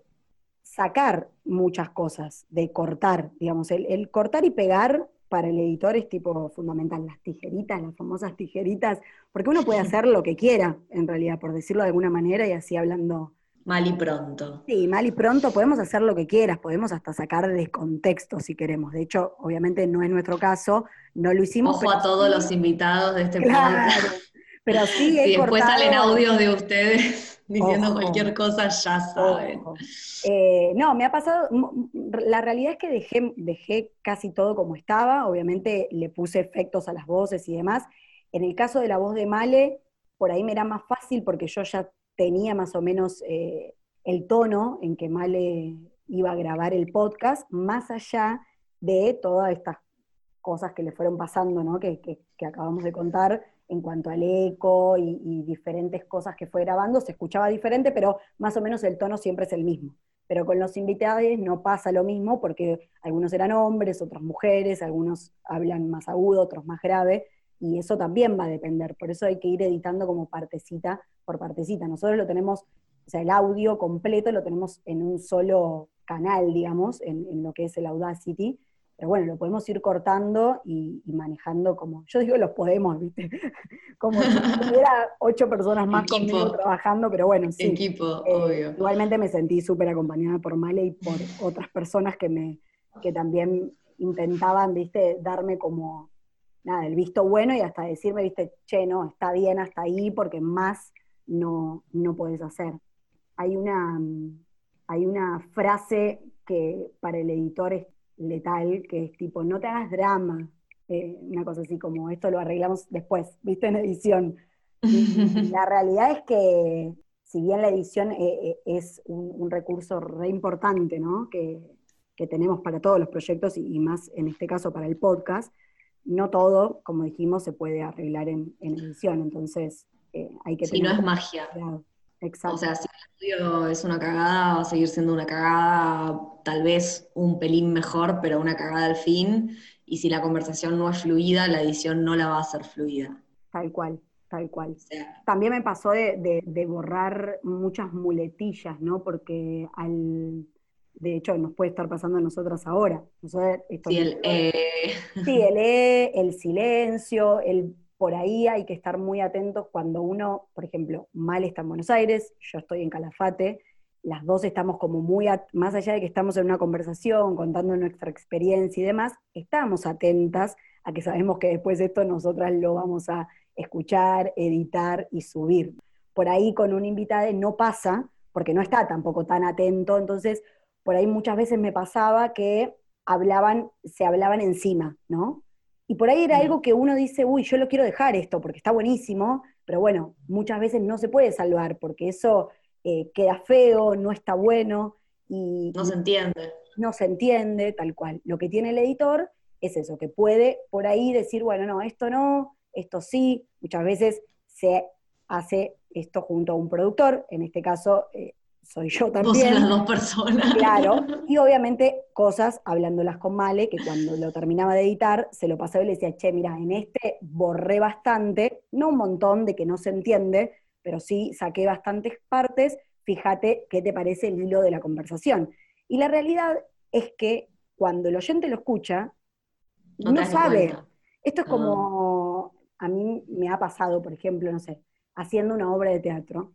sacar muchas cosas, de cortar, digamos, el cortar y pegar para el editor es tipo fundamental, las tijeritas, las famosas tijeritas, porque uno puede hacer lo que quiera, en realidad, por decirlo de alguna manera, y así hablando. Mal y pronto. Sí, mal y pronto podemos hacer lo que quieras, podemos hasta sacar de contexto si queremos. De hecho, obviamente no es nuestro caso, no lo hicimos. Ojo a todos los invitados de este claro, Pero sí, he Si después cortado- salen audios de ustedes diciendo Ojo. cualquier cosa, ya saben. Eh, no, me ha pasado, la realidad es que dejé, dejé casi todo como estaba, obviamente le puse efectos a las voces y demás. En el caso de la voz de Male, por ahí me era más fácil porque yo ya tenía más o menos eh, el tono en que Male iba a grabar el podcast, más allá de todas estas cosas que le fueron pasando, ¿no? Que, que- que acabamos de contar en cuanto al eco y, diferentes cosas que fue grabando, se escuchaba diferente, pero más o menos el tono siempre es el mismo. Pero con los invitados no pasa lo mismo porque algunos eran hombres, otras mujeres, algunos hablan más agudo, otros más grave, y eso también va a depender. Por eso hay que ir editando como partecita por partecita. Nosotros lo tenemos, o sea, el audio completo lo tenemos en un solo canal, digamos, en lo que es el Audacity, pero bueno, lo podemos ir cortando y, y manejando como, yo digo los podemos, ¿viste? como si tuviera ocho personas más Equipo. conmigo trabajando, pero bueno, sí. Equipo, Eh, obvio. Igualmente me sentí súper acompañada por Male y por otras personas que me que también intentaban, viste, darme como nada, el visto bueno y hasta decirme, viste, che, no, está bien hasta ahí porque más no, no puedes hacer. Hay una, mm, hay una frase que para el editor es letal, que es tipo, no te hagas drama, eh, una cosa así como, esto lo arreglamos después, viste, en edición. La realidad es que, si bien la edición eh, eh, es un, un recurso re importante, ¿no? Que, que tenemos para todos los proyectos y, y más en este caso para el podcast, no todo, como dijimos, se puede arreglar en, en edición. Entonces, eh, hay que Si no tener es magia. cuidado. Exacto. O sea, si el estudio es una cagada, va a seguir siendo una cagada, tal vez un pelín mejor, pero una cagada al fin. Y si la conversación no es fluida, la edición no la va a hacer fluida. tal cual, tal cual. También me pasó de, de- de borrar muchas muletillas, ¿no? Porque al, de hecho nos puede estar pasando a nosotras ahora. Nosotras, esto si el, eh, Sí, el E, el silencio, el por ahí hay que estar muy atentos cuando uno, por ejemplo, Mal está en Buenos Aires, yo estoy en Calafate, las dos estamos como muy, más allá de que estamos en una conversación, contando nuestra experiencia y demás, estamos atentas a que sabemos que después de esto nosotras lo vamos a escuchar, editar y subir. Por ahí con un invitado no pasa, porque no está tampoco tan atento, entonces por ahí muchas veces me pasaba que hablaban, se hablaban encima, ¿no? Y por ahí era algo que uno dice, uy, yo lo quiero dejar esto porque está buenísimo, pero bueno, muchas veces no se puede salvar porque eso eh, queda feo, no está bueno y no se entiende. no se entiende tal cual. Lo que tiene el editor es eso, que puede por ahí decir, bueno, no, esto no, esto sí. Muchas veces se hace esto junto a un productor, en este caso eh, soy yo Vos también. son las dos personas. Claro, y obviamente cosas, hablándolas con Male, que cuando lo terminaba de editar, se lo pasaba y le decía, che, mira, en este borré bastante, no un montón de que no se entiende, pero sí saqué bastantes partes, fíjate qué te parece el hilo de la conversación. Y la realidad es que cuando el oyente lo escucha, No sabe. cuenta. Esto es Ah. como, a mí me ha pasado, por ejemplo, no sé, haciendo una obra de teatro,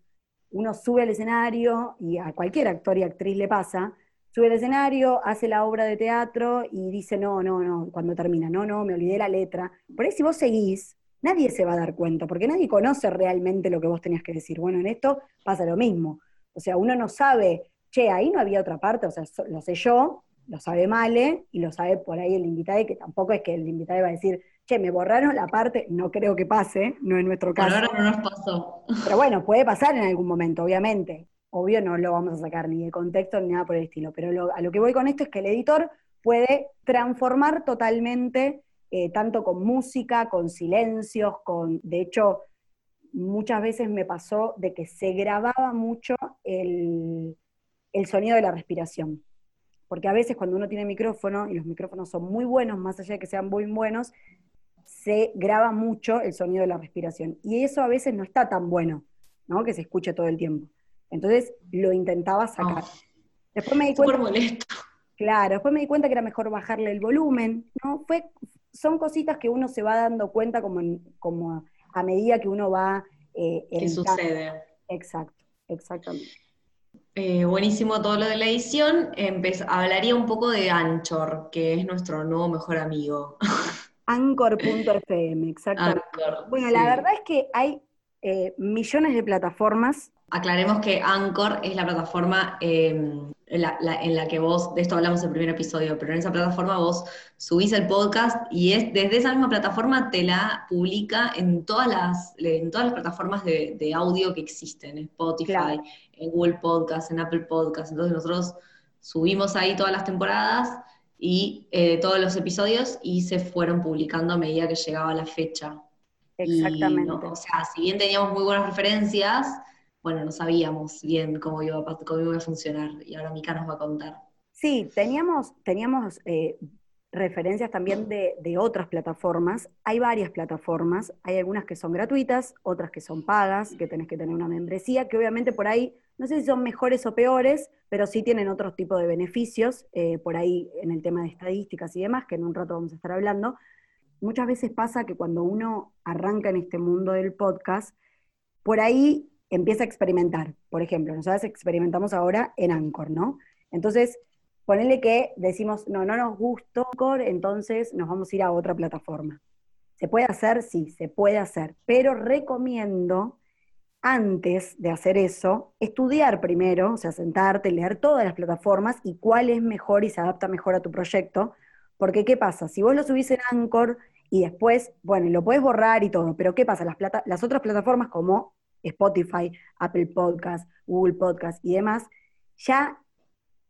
uno sube al escenario, y a cualquier actor y actriz le pasa, sube al escenario, hace la obra de teatro y dice, no, no, no, cuando termina, no, no, me olvidé la letra. Por ahí si vos seguís, nadie se va a dar cuenta, porque nadie conoce realmente lo que vos tenías que decir. Bueno, en esto pasa lo mismo. O sea, uno no sabe, che, ahí no había otra parte, o sea, lo sé yo, lo sabe Male, y lo sabe por ahí el invitado, que tampoco es que el invitado va a decir, che, me borraron la parte, no creo que pase, no en nuestro Por caso. ahora no nos pasó. Pero bueno, puede pasar en algún momento, obviamente. Obvio no lo vamos a sacar ni de contexto ni nada por el estilo. Pero lo- a lo que voy con esto es que el editor puede transformar totalmente, eh, tanto con música, con silencios, con. De hecho, muchas veces me pasó de que se grababa mucho el, el sonido de la respiración. Porque a veces cuando uno tiene micrófono, y los micrófonos son muy buenos, más allá de que sean muy buenos, se graba mucho el sonido de la respiración. Y eso a veces no está tan bueno, ¿no? Que se escuche todo el tiempo. Entonces lo intentaba sacar. No, Después me di cuenta, molesto. claro, después me di cuenta que era mejor bajarle el volumen, ¿no? Fue, son cositas que uno se va dando cuenta como, en- como a medida que uno va eh, ¿Qué editando. sucede? Exacto, exactamente. Eh, buenísimo todo lo de la edición. Empez- hablaría un poco de Anchor, que es nuestro nuevo mejor amigo. Anchor.fm, exactamente. Anchor, Bueno, sí. la verdad es que hay eh, millones de plataformas. Aclaremos que Anchor es la plataforma em, en, la, que vos, de esto hablamos en el primer episodio, pero en esa plataforma vos subís el podcast y es desde esa misma plataforma te la publica en todas las, en todas las plataformas de, audio que existen, en Spotify, en Google Podcast, en Apple Podcast. Entonces nosotros subimos ahí todas las temporadas y eh, todos los episodios y se fueron publicando a medida que llegaba la fecha. Exactamente. o sea, si bien teníamos muy buenas referencias, bueno, no sabíamos bien cómo iba, cómo iba a funcionar y ahora Mika nos va a contar. Sí, teníamos, teníamos eh, referencias también de, de, otras plataformas. Hay varias plataformas, hay algunas que son gratuitas, otras que son pagas, que tenés que tener una membresía, que obviamente por ahí no sé si son mejores o peores, pero sí tienen otros tipos de beneficios, eh, por ahí en el tema de estadísticas y demás, que en un rato vamos a estar hablando. Muchas veces pasa que cuando uno arranca en este mundo del podcast, por ahí empieza a experimentar. Por ejemplo, nosotros experimentamos ahora en Anchor, ¿no? Entonces, ponele que decimos, no, no nos gustó Anchor, entonces nos vamos a ir a otra plataforma. ¿Se puede hacer? Sí, se puede hacer, pero recomiendo antes de hacer eso, estudiar primero, o sea, sentarte, leer todas las plataformas y cuál es mejor y se adapta mejor a tu proyecto. Porque, ¿qué pasa? Si vos lo subís en Anchor y después, bueno, lo puedes borrar y todo, pero ¿qué pasa? Las, las otras plataformas como Spotify, Apple Podcast, Google Podcast y demás, ya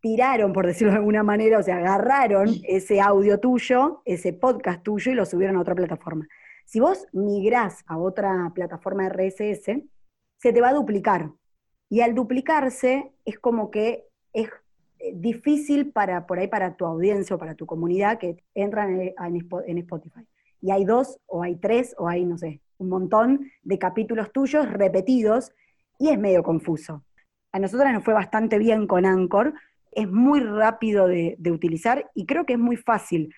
tiraron, por decirlo de alguna manera, o sea, agarraron ese audio tuyo, ese podcast tuyo y lo subieron a otra plataforma. Si vos migrás a otra plataforma RSS, se te va a duplicar. Y al duplicarse es como que es eh, difícil para por ahí para tu audiencia o para tu comunidad que entran en Spotify. Y hay dos, o hay tres, o hay, no sé, un montón de capítulos tuyos repetidos y es medio confuso. A nosotras nos fue bastante bien con Anchor, es muy rápido de, utilizar y creo que es muy fácil.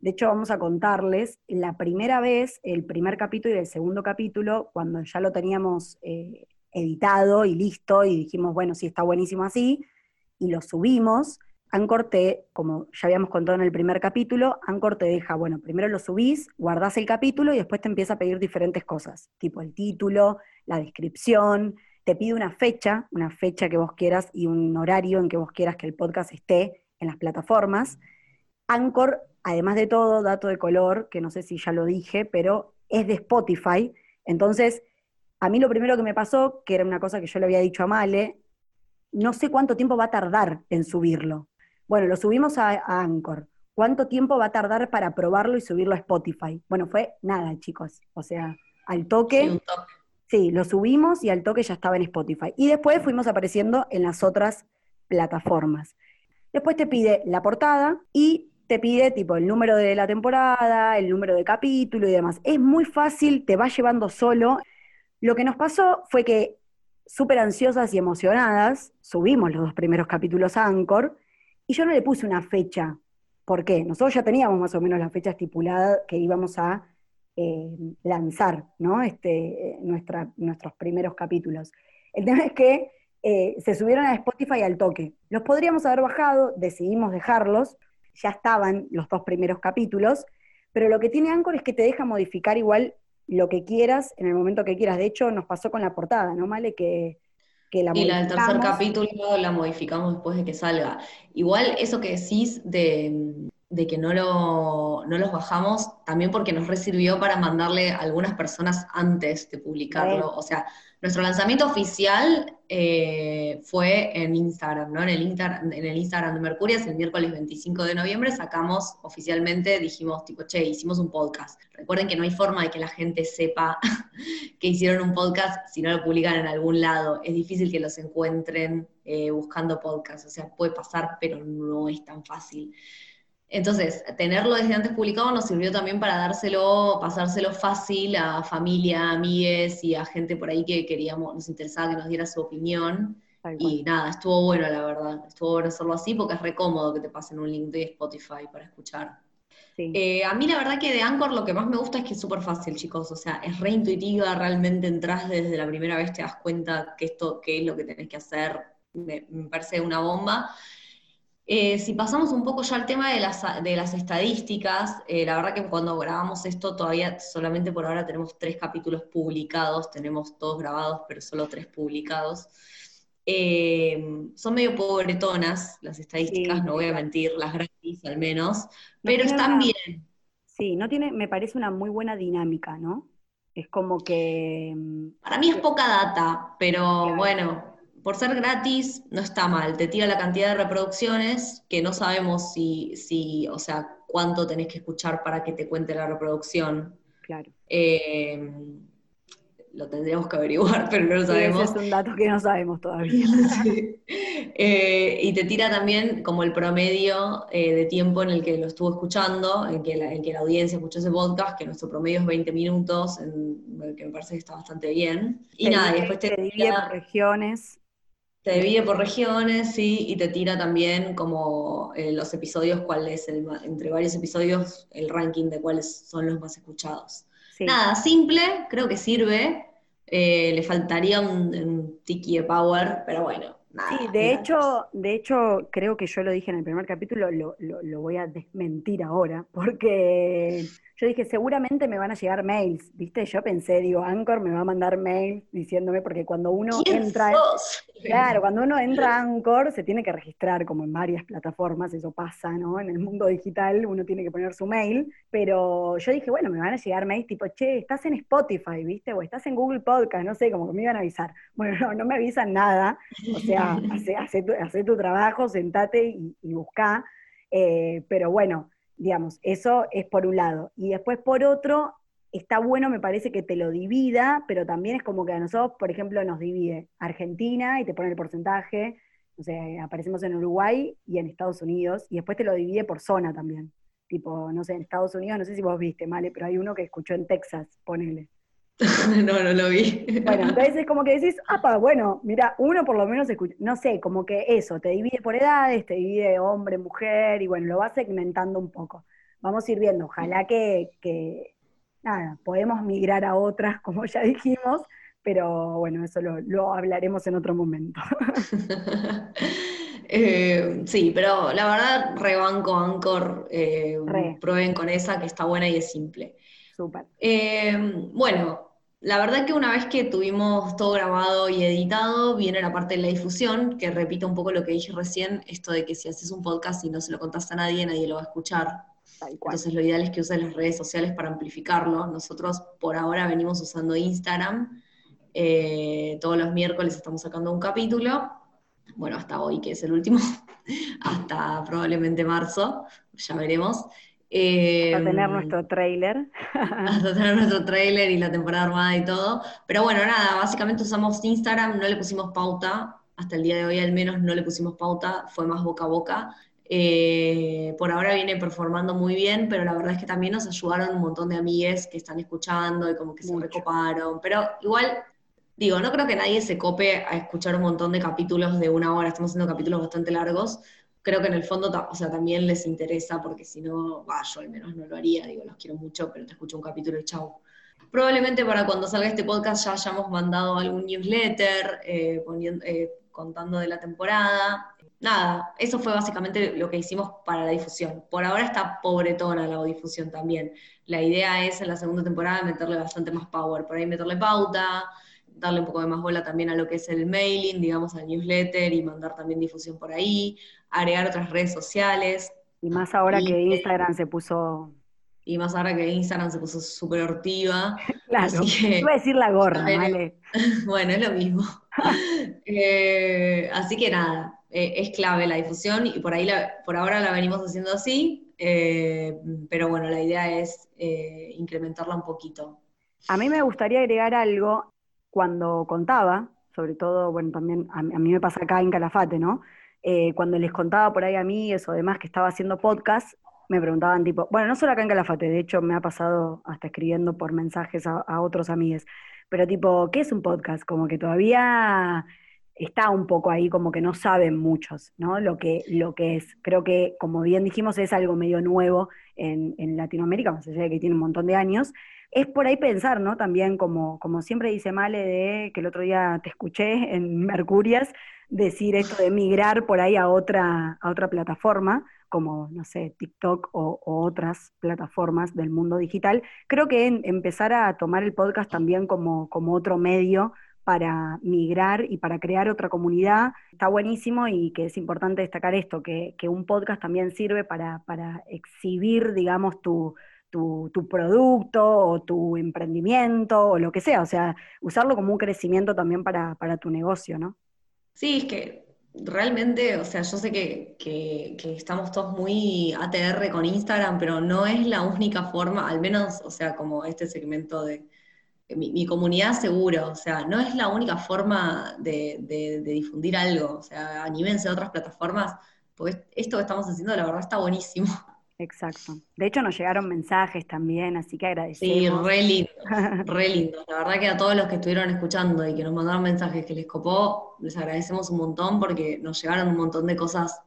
De hecho, vamos a contarles, la primera vez, el primer capítulo y el segundo capítulo, cuando ya lo teníamos eh, editado y listo, y dijimos, bueno, sí, está buenísimo así, y lo subimos, Anchor te, como ya habíamos contado en el primer capítulo, Anchor te deja, bueno, primero lo subís, guardás el capítulo y después te empieza a pedir diferentes cosas, tipo el título, la descripción, te pide una fecha, una fecha que vos quieras y un horario en que vos quieras que el podcast esté en las plataformas. Anchor además de todo, dato de color, que no sé si ya lo dije, pero es de Spotify. Entonces, a mí lo primero que me pasó, que era una cosa que yo le había dicho a Male, no sé cuánto tiempo va a tardar en subirlo. Bueno, lo subimos a, Anchor. ¿Cuánto tiempo va a tardar para probarlo y subirlo a Spotify? Bueno, fue nada, chicos. O sea, al toque. Sí, sí, lo subimos y al toque ya estaba en Spotify. Y después fuimos apareciendo en las otras plataformas. Después te pide la portada y te pide tipo el número de la temporada, el número de capítulo y demás. Es muy fácil, te va llevando solo. Lo que nos pasó fue que súper ansiosas y emocionadas, subimos los dos primeros capítulos a Anchor y yo no le puse una fecha. ¿Por qué? Nosotros ya teníamos más o menos la fecha estipulada que íbamos a eh, lanzar, ¿no? Este, nuestros primeros capítulos. El tema es que eh, se subieron a Spotify al toque. Los podríamos haber bajado, decidimos dejarlos, ya estaban los dos primeros capítulos, pero lo que tiene Anchor es que te deja modificar igual lo que quieras en el momento que quieras. De hecho, nos pasó con la portada, ¿no, Male? Que, que la Y la del tercer capítulo la modificamos después de que salga. Igual eso que decís de, que no, lo, no los bajamos, también porque nos resirvió para mandarle a algunas personas antes de publicarlo. O sea, nuestro lanzamiento oficial eh, fue en Instagram, ¿no? En el, en el Instagram de Mercurias, el miércoles 25 de noviembre, sacamos oficialmente, dijimos, tipo, che, hicimos un podcast. Recuerden que no hay forma de que la gente sepa que hicieron un podcast si no lo publican en algún lado. Es difícil que los encuentren eh, buscando podcast, o sea, puede pasar, pero no es tan fácil. Entonces, tenerlo desde antes publicado nos sirvió también para dárselo, pasárselo fácil a familia, amigues y a gente por ahí que queríamos, nos interesaba que nos diera su opinión. Y nada, estuvo bueno la verdad, estuvo bueno hacerlo así porque es re cómodo que te pasen un link de Spotify para escuchar. Eh, a mí la verdad que de Anchor lo que más me gusta es que es súper fácil, chicos, o sea, es re intuitiva, realmente entras desde la primera vez, te das cuenta que esto, qué es lo que tenés que hacer, me parece una bomba. Eh, si pasamos un poco ya al tema de las, de las estadísticas, eh, la verdad que cuando grabamos esto todavía solamente por ahora tenemos tres capítulos publicados, tenemos todos grabados, pero solo tres publicados. Eh, son medio pobretonas las estadísticas, no voy a mentir, las gratis al menos, pero están bien. Sí, no tiene, me parece una muy buena dinámica, ¿no? Es como que... Mm, Para mí es poca data, pero bueno, por ser gratis no está mal. Te tira la cantidad de reproducciones que no sabemos si, si o sea, cuánto tenés que escuchar para que te cuente la reproducción. Claro. Eh, lo tendríamos que averiguar, pero no lo sabemos. ese es un dato que no sabemos todavía. Eh, y te tira también como el promedio eh, de tiempo en el que lo estuvo escuchando, en que, la, en que la audiencia escuchó ese podcast, que nuestro promedio es 20 minutos, en, que me parece que está bastante bien. Y nada, después te, divide por regiones. Te divide por regiones, sí, y te tira también como eh, los episodios, cuál es el, entre varios episodios, el ranking de cuáles son los más escuchados. Nada, simple, creo que sirve. Eh, le faltaría un, tiki de power, pero bueno, nada. Sí, de hecho, de hecho, creo que yo lo dije en el primer capítulo, lo, lo voy a desmentir ahora, porque yo dije, seguramente me van a llegar mails, ¿viste? Yo pensé, digo, Anchor me va a mandar mails diciéndome, porque cuando uno entra. Claro, cuando uno entra a Anchor se tiene que registrar, como en varias plataformas, eso pasa, ¿no? En el mundo digital uno tiene que poner su mail, pero yo dije, bueno, me van a llegar mails tipo, che, estás en Spotify, ¿viste? O estás en Google Podcast, no sé, como que me iban a avisar. Bueno, no, no me avisan nada, o sea, hace, tu, trabajo, sentate y, y buscá, eh, pero bueno Digamos, eso es por un lado. Y después por otro, está bueno, me parece que te lo divida, pero también es como que a nosotros, por ejemplo, nos divide Argentina y te pone el porcentaje, o sea, aparecemos en Uruguay y en Estados Unidos, y después te lo divide por zona también. Tipo, no sé, en Estados Unidos, no sé si vos viste, Male, pero hay uno que escuchó en Texas, ponele. no, no lo vi. Bueno, entonces es como que decís, apa, bueno, mira, uno por lo menos escucha, no sé, como que eso, te divide por edades, te divide hombre, mujer, y bueno, lo vas segmentando un poco. Vamos a ir viendo, ojalá que, que nada, podemos migrar a otras, como ya dijimos, pero bueno, eso lo, hablaremos en otro momento. Eh, sí, pero la verdad, rebanco Anchor, eh, prueben con esa que está buena y es simple. Súper. Eh, bueno, la verdad que una vez que tuvimos todo grabado y editado, viene la parte de la difusión, que repito un poco lo que dije recién, esto de que si haces un podcast y no se lo contás a nadie, nadie lo va a escuchar. Entonces lo ideal es que uses las redes sociales para amplificarlo. Nosotros por ahora venimos usando Instagram. Eh, todos los miércoles estamos sacando un capítulo. Bueno, hasta hoy, que es el último, hasta probablemente marzo, ya veremos. Eh, hasta tener nuestro trailer. Hasta tener nuestro trailer y la temporada armada y todo. Pero bueno, nada, básicamente usamos Instagram, no le pusimos pauta, hasta el día de hoy al menos no le pusimos pauta, fue más boca a boca. Eh, por ahora viene performando muy bien, pero la verdad es que también nos ayudaron un montón de amigues que están escuchando y como que se recoparon. Pero igual, digo, no creo que nadie se cope a escuchar un montón de capítulos de una hora, estamos haciendo capítulos bastante largos, creo que en el fondo, o sea, también les interesa, porque si no, yo al menos no lo haría, digo, los quiero mucho, pero te escucho un capítulo y chau. Probablemente para cuando salga este podcast ya hayamos mandado algún newsletter eh, eh, contando de la temporada. Nada, eso fue básicamente lo que hicimos para la difusión. Por ahora está pobretona la difusión también. La idea es en la segunda temporada meterle bastante más power, por ahí meterle pauta, darle un poco de más bola también a lo que es el mailing, digamos, al newsletter y mandar también difusión por ahí, agregar otras redes sociales. Y más ahora que Instagram se puso... Y más ahora que Instagram se puso súper hortiva. Claro, iba a decir la gorra, ¿vale? bueno, es lo mismo. Eh, así que nada, eh, es clave la difusión y por ahí por ahora la venimos haciendo así, eh, pero bueno, la idea es incrementarla un poquito. A mí me gustaría agregar algo cuando contaba, sobre todo, bueno, también a, mí me pasa acá en Calafate, ¿no? Eh, cuando les contaba por ahí a mí eso, demás que estaba haciendo podcast, me preguntaban tipo, bueno, no solo acá en Calafate, de hecho me ha pasado hasta escribiendo por mensajes a, otros amigos, pero tipo, ¿qué es un podcast? Como que todavía está un poco ahí, como que no saben muchos, ¿no? Lo que, lo que es. Creo que, como bien dijimos, es algo medio nuevo en, en Latinoamérica, más allá de que tiene un montón de años, es por ahí pensar, ¿no? También como, como siempre dice Male, de que el otro día te escuché en Mercurias, decir esto de migrar por ahí a otra, a otra plataforma, como, no sé, TikTok o, otras plataformas del mundo digital. Creo que empezar a tomar el podcast también como, como otro medio para migrar y para crear otra comunidad, está buenísimo y que es importante destacar esto, que, un podcast también sirve para, para exhibir, digamos, tu, tu, producto o tu emprendimiento o lo que sea, o sea, usarlo como un crecimiento también para, para tu negocio, ¿no? Sí, es que realmente, o sea, yo sé que, que, estamos todos muy ATR con Instagram, pero no es la única forma, al menos, o sea, como este segmento de mi, comunidad seguro, o sea, no es la única forma de, de, difundir algo, o sea, anímense a otras plataformas, porque esto que estamos haciendo, la verdad, está buenísimo. Exacto. De hecho, nos llegaron mensajes también, así que agradecemos. Sí, re lindo, re lindo. La verdad que a todos los que estuvieron escuchando y que nos mandaron mensajes que les copó, les agradecemos un montón porque nos llegaron un montón de cosas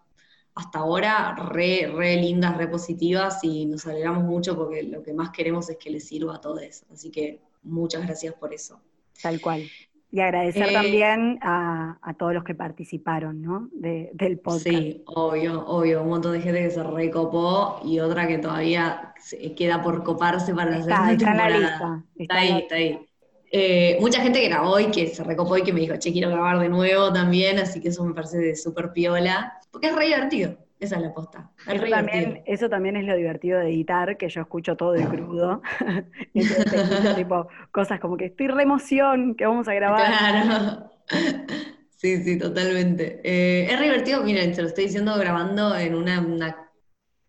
hasta ahora re, re lindas, re positivas y nos alegramos mucho porque lo que más queremos es que les sirva a todos. Así que muchas gracias por eso. Tal cual. Y agradecer eh, también a, todos los que participaron, ¿no? del podcast. Sí, obvio, obvio. Un montón de gente que se recopó y otra que todavía queda por coparse para la segunda está En la lista. Está, ahí, está ahí. Eh, mucha gente que grabó y que se recopó y que me dijo, che, quiero grabar de nuevo también, así que eso me parece de súper piola, porque es re divertido. Esa es la posta. eso, también, eso también es lo divertido de editar, que yo escucho todo de crudo. Entonces, tipo, cosas como que estoy re emoción, que vamos a grabar. Claro. Sí, sí, totalmente. Eh, es divertido, miren, se lo estoy diciendo grabando en una,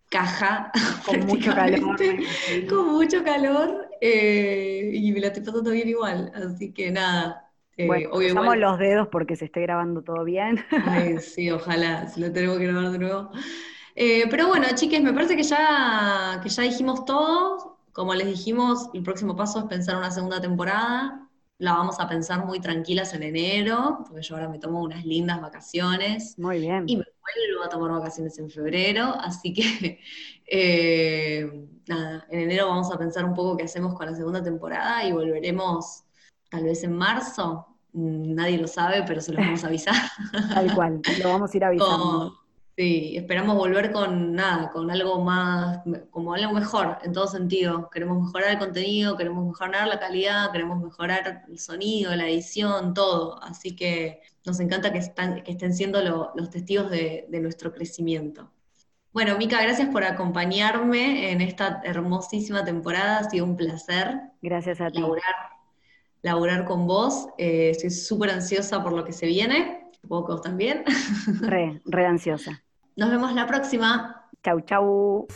caja. Con mucho calor. Con mucho calor. Eh, y me la estoy pasando bien igual. Así que nada, eh, bueno, los dedos porque se esté grabando todo bien. sí, ojalá, si lo tenemos que grabar de nuevo. Eh, pero bueno, chiques, me parece que ya, que ya dijimos todo. Como les dijimos, el próximo paso es pensar una segunda temporada. La vamos a pensar muy tranquilas en enero, porque yo ahora me tomo unas lindas vacaciones. Muy bien. Y me vuelvo a tomar vacaciones en febrero, así que eh, nada, en enero vamos a pensar un poco qué hacemos con la segunda temporada y volveremos tal vez en marzo, mm, nadie lo sabe, pero se lo vamos a avisar. Tal cual, lo vamos a ir avisando. sí, esperamos volver con nada, con algo más, como algo mejor en todo sentido. Queremos mejorar el contenido, queremos mejorar la calidad, queremos mejorar el sonido, la edición, todo. Así que nos encanta que, estén siendo los testigos de, nuestro crecimiento. Bueno, Mica, gracias por acompañarme en esta hermosísima temporada. Ha sido un placer. Gracias a ti laburar con vos. Eh, estoy súper ansiosa por lo que se viene. Supongo que vos también. Re, re ansiosa. Nos vemos la próxima. Chau, chau.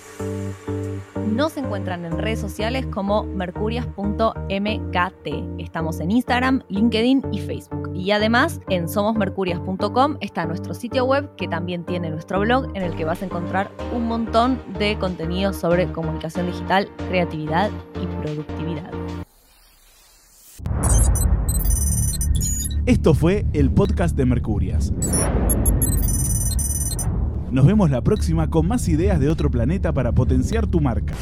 Nos encuentran en redes sociales como mercurias.mkt. Estamos en Instagram, LinkedIn y Facebook. Y además en somosmercurias.com está nuestro sitio web que también tiene nuestro blog en el que vas a encontrar un montón de contenido sobre comunicación digital, creatividad y productividad. Esto fue el podcast de Mercurias. Nos vemos la próxima con más ideas de otro planeta para potenciar tu marca.